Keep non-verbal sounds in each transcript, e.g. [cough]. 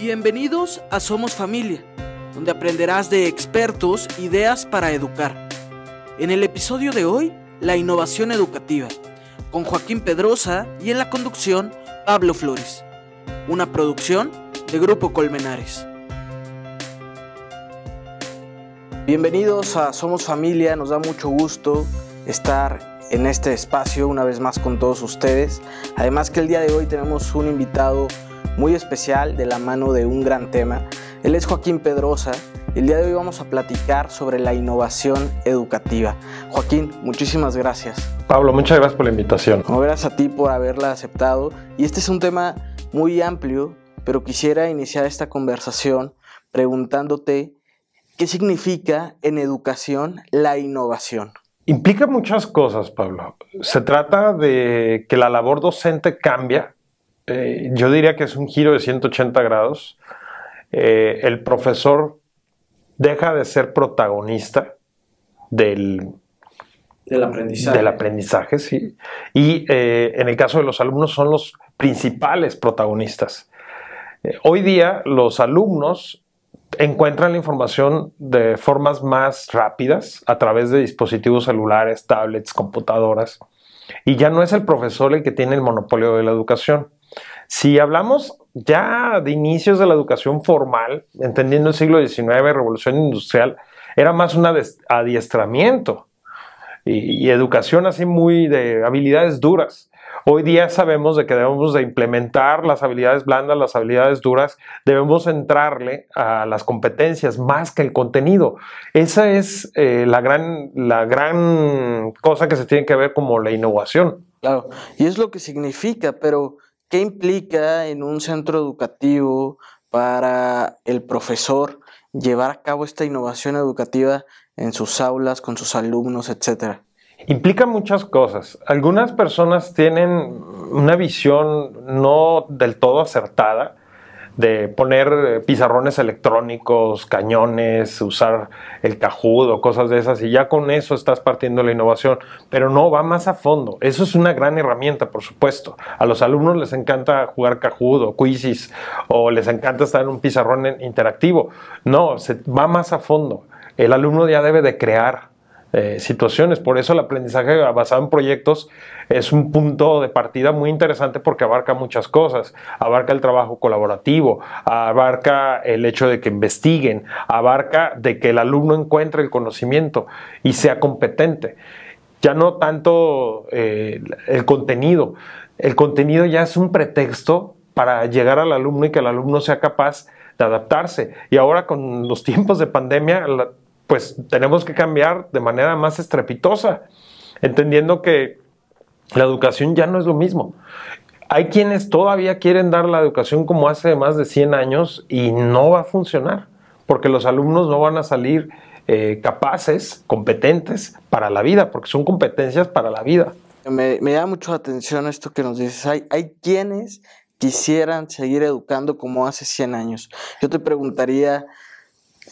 Bienvenidos a Somos Familia, donde aprenderás de expertos ideas para educar. En el episodio de hoy, la innovación educativa, con Joaquín Pedrosa y en la conducción Pablo Flores. Una producción de Grupo Colmenares. Bienvenidos a Somos Familia, nos da mucho gusto estar en este espacio una vez más con todos ustedes. Además que el día de hoy tenemos un invitado muy especial de la mano de un gran tema. Él es Joaquín Pedrosa. El día de hoy vamos a platicar sobre la innovación educativa. Joaquín, muchísimas gracias. Pablo, muchas gracias por la invitación. No, gracias a ti por haberla aceptado. Y este es un tema muy amplio, pero quisiera iniciar esta conversación preguntándote qué significa en educación la innovación. Implica muchas cosas, Pablo. Se trata de que la labor docente cambia eh, yo diría que es un giro de 180 grados. Eh, el profesor deja de ser protagonista del, del aprendizaje. Del aprendizaje, sí. Y eh, en el caso de los alumnos son los principales protagonistas. hoy día los alumnos encuentran la información de formas más rápidas a través de dispositivos celulares, tablets, computadoras. Y ya no es el profesor el que tiene el monopolio de la educación. Si hablamos ya de inicios de la educación formal, entendiendo el siglo XIX, revolución industrial, era más un adiestramiento y, educación así muy de habilidades duras. Hoy día sabemos de que debemos de implementar las habilidades blandas, las habilidades duras, debemos entrarle a las competencias más que el contenido. Esa es eh, la, gran, la gran cosa que se tiene que ver como la innovación. Claro, y es lo que significa, pero ¿Qué implica en un centro educativo para el profesor llevar a cabo esta innovación educativa en sus aulas, con sus alumnos, etcétera? Implica muchas cosas. Algunas personas tienen una visión no del todo acertada de poner eh, pizarrones electrónicos, cañones, usar el cajudo, cosas de esas, y ya con eso estás partiendo la innovación, pero no, va más a fondo. Eso es una gran herramienta, por supuesto. A los alumnos les encanta jugar cajudo, quizzes, o les encanta estar en un pizarrón interactivo. No, se va más a fondo. El alumno ya debe de crear eh, situaciones. Por eso el aprendizaje basado en proyectos es un punto de partida muy interesante porque abarca muchas cosas. Abarca el trabajo colaborativo, abarca el hecho de que investiguen, abarca de que el alumno encuentre el conocimiento y sea competente. Ya no tanto eh, el contenido. El contenido ya es un pretexto para llegar al alumno y que el alumno sea capaz de adaptarse. Y ahora con los tiempos de pandemia, pues tenemos que cambiar de manera más estrepitosa, entendiendo que la educación ya no es lo mismo. Hay quienes todavía quieren dar la educación como hace más de 100 años y no va a funcionar, porque los alumnos no van a salir eh, capaces, competentes para la vida, porque son competencias para la vida. Me, me da mucho atención esto que nos dices. Hay, hay quienes quisieran seguir educando como hace 100 años. Yo te preguntaría,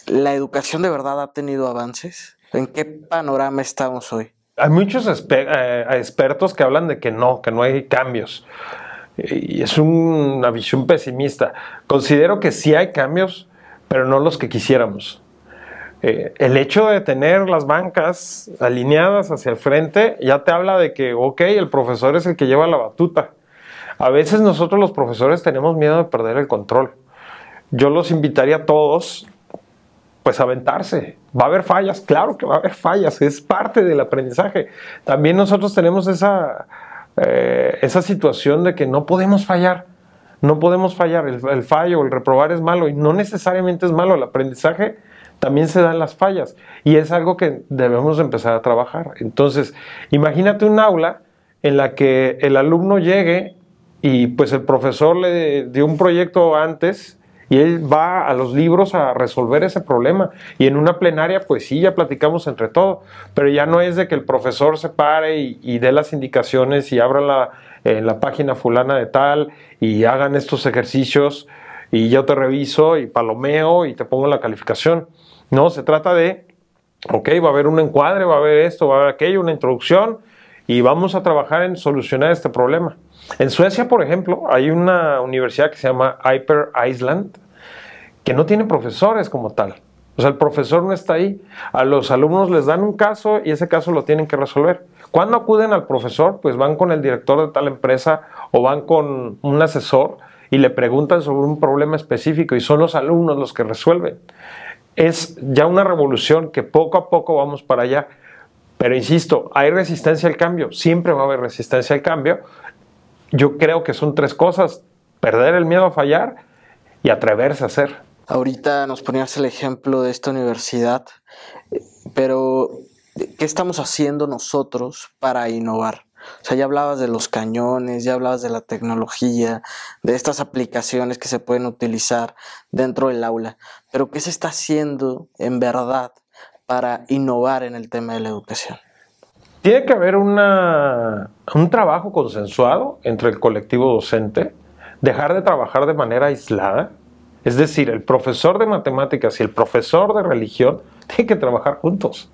¿La educación de verdad ha tenido avances? ¿En qué panorama estamos hoy? Hay muchos eh, expertos que hablan de que no, que no hay cambios. Y es una visión pesimista. Considero que sí hay cambios, pero no los que quisiéramos. Eh, el hecho de tener las bancas alineadas hacia el frente ya te habla de que, ok, el profesor es el que lleva la batuta. A veces nosotros los profesores tenemos miedo de perder el control. Yo los invitaría a todos pues aventarse. Va a haber fallas, claro que va a haber fallas, es parte del aprendizaje. También nosotros tenemos esa, eh, esa situación de que no podemos fallar, no podemos fallar, el, el fallo, el reprobar es malo y no necesariamente es malo, el aprendizaje también se dan las fallas y es algo que debemos empezar a trabajar. Entonces, imagínate un aula en la que el alumno llegue y pues el profesor le dio un proyecto antes, y él va a los libros a resolver ese problema. Y en una plenaria, pues sí, ya platicamos entre todos, pero ya no es de que el profesor se pare y, dé las indicaciones y abra la, eh, la página fulana de tal y hagan estos ejercicios y yo te reviso y palomeo y te pongo la calificación. No, se trata de, ok, va a haber un encuadre, va a haber esto, va a haber aquello, una introducción y vamos a trabajar en solucionar este problema. En Suecia, por ejemplo, hay una universidad que se llama Hyper Iceland que no tiene profesores como tal. O sea, el profesor no está ahí. A los alumnos les dan un caso y ese caso lo tienen que resolver. Cuando acuden al profesor, pues van con el director de tal empresa o van con un asesor y le preguntan sobre un problema específico y son los alumnos los que resuelven. Es ya una revolución que poco a poco vamos para allá. Pero insisto, hay resistencia al cambio, siempre va a haber resistencia al cambio. Yo creo que son tres cosas, perder el miedo a fallar y atreverse a hacer. Ahorita nos ponías el ejemplo de esta universidad, pero ¿qué estamos haciendo nosotros para innovar? O sea, ya hablabas de los cañones, ya hablabas de la tecnología, de estas aplicaciones que se pueden utilizar dentro del aula, pero ¿qué se está haciendo en verdad para innovar en el tema de la educación? Tiene que haber una, un trabajo consensuado entre el colectivo docente, dejar de trabajar de manera aislada, es decir, el profesor de matemáticas y el profesor de religión [laughs] tienen que trabajar juntos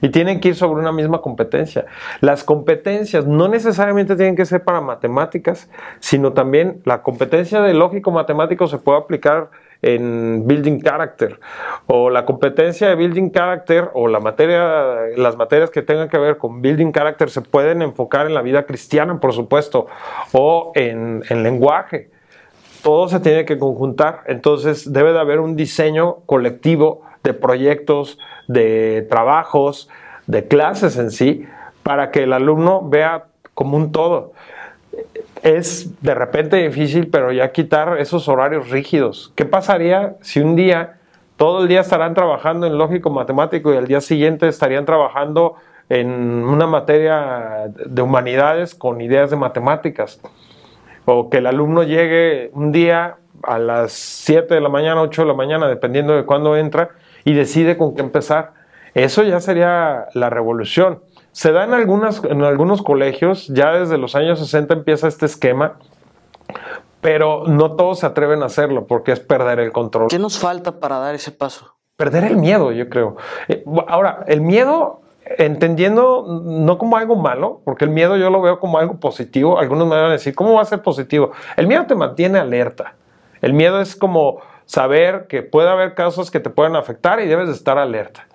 y tienen que ir sobre una misma competencia. Las competencias no necesariamente tienen que ser para matemáticas, sino también la competencia de lógico matemático se puede aplicar en building character o la competencia de building character o la materia las materias que tengan que ver con building character se pueden enfocar en la vida cristiana por supuesto o en, en lenguaje todo se tiene que conjuntar entonces debe de haber un diseño colectivo de proyectos de trabajos, de clases en sí, para que el alumno vea como un todo. Es de repente difícil, pero ya quitar esos horarios rígidos. ¿Qué pasaría si un día, todo el día estarán trabajando en lógico matemático y al día siguiente estarían trabajando en una materia de humanidades con ideas de matemáticas? O que el alumno llegue un día a las 7 de la mañana, 8 de la mañana, dependiendo de cuándo entra, y decide con qué empezar. Eso ya sería la revolución. Se da en, algunas, en algunos colegios, ya desde los años 60 empieza este esquema, pero no todos se atreven a hacerlo porque es perder el control. ¿Qué nos falta para dar ese paso? Perder el miedo, yo creo. Eh, ahora, el miedo, entendiendo no como algo malo, porque el miedo yo lo veo como algo positivo. Algunos me van a decir, ¿cómo va a ser positivo? El miedo te mantiene alerta. El miedo es como saber que puede haber casos que te pueden afectar y debes de estar alerta,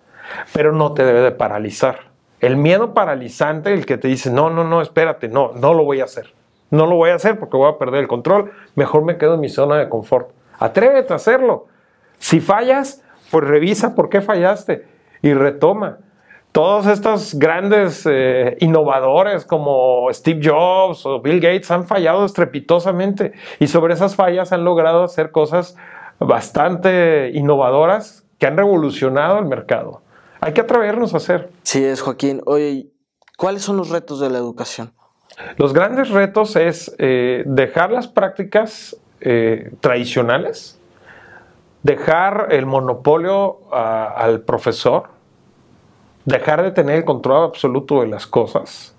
pero no te debe de paralizar. El miedo paralizante, el que te dice, no, no, no, espérate, no, no lo voy a hacer. No lo voy a hacer porque voy a perder el control. Mejor me quedo en mi zona de confort. Atrévete a hacerlo. Si fallas, pues revisa por qué fallaste y retoma. Todos estos grandes eh, innovadores como Steve Jobs o Bill Gates han fallado estrepitosamente y sobre esas fallas han logrado hacer cosas bastante innovadoras que han revolucionado el mercado. Hay que atrevernos a hacer. Sí, es Joaquín. Oye, ¿cuáles son los retos de la educación? Los grandes retos es eh, dejar las prácticas eh, tradicionales, dejar el monopolio al profesor, dejar de tener el control absoluto de las cosas,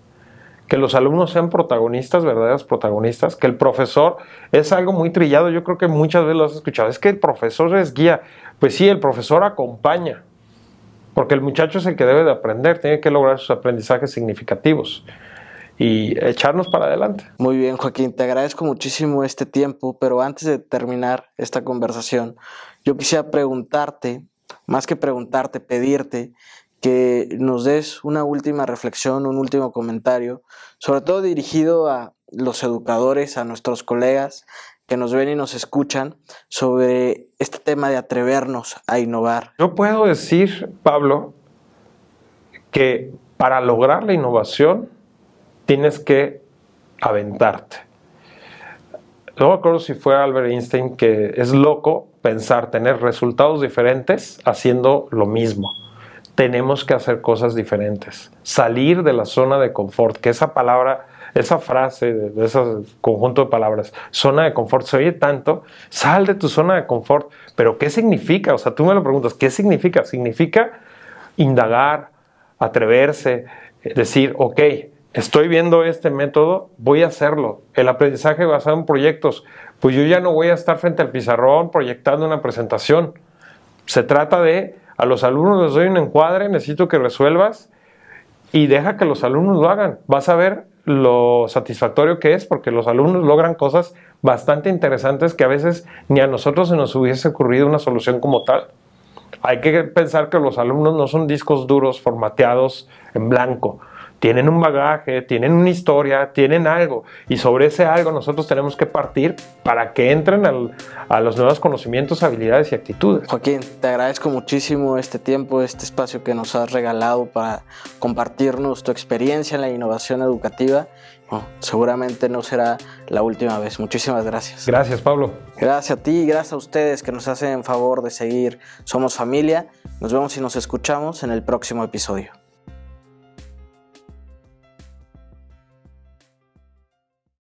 que los alumnos sean protagonistas, verdaderos protagonistas, que el profesor es algo muy trillado, yo creo que muchas veces lo has escuchado, es que el profesor es guía, pues sí, el profesor acompaña, porque el muchacho es el que debe de aprender, tiene que lograr sus aprendizajes significativos y echarnos para adelante. Muy bien, Joaquín, te agradezco muchísimo este tiempo, pero antes de terminar esta conversación, yo quisiera preguntarte, más que preguntarte, pedirte que nos des una última reflexión, un último comentario, sobre todo dirigido a los educadores, a nuestros colegas que nos ven y nos escuchan sobre este tema de atrevernos a innovar. Yo puedo decir, Pablo, que para lograr la innovación tienes que aventarte. No me acuerdo si fue Albert Einstein que es loco pensar tener resultados diferentes haciendo lo mismo tenemos que hacer cosas diferentes. Salir de la zona de confort, que esa palabra, esa frase, de ese conjunto de palabras, zona de confort, se oye tanto, sal de tu zona de confort. Pero ¿qué significa? O sea, tú me lo preguntas, ¿qué significa? Significa indagar, atreverse, decir, ok, estoy viendo este método, voy a hacerlo. El aprendizaje basado en proyectos, pues yo ya no voy a estar frente al pizarrón proyectando una presentación. Se trata de a los alumnos les doy un encuadre, necesito que resuelvas y deja que los alumnos lo hagan. Vas a ver lo satisfactorio que es porque los alumnos logran cosas bastante interesantes que a veces ni a nosotros se nos hubiese ocurrido una solución como tal. Hay que pensar que los alumnos no son discos duros formateados en blanco. Tienen un bagaje, tienen una historia, tienen algo. Y sobre ese algo nosotros tenemos que partir para que entren a los nuevos conocimientos, habilidades y actitudes. Joaquín, te agradezco muchísimo este tiempo, este espacio que nos has regalado para compartirnos tu experiencia en la innovación educativa seguramente no será la última vez. Muchísimas gracias. Gracias, Pablo. Gracias a ti y gracias a ustedes que nos hacen favor de seguir Somos Familia. Nos vemos y nos escuchamos en el próximo episodio.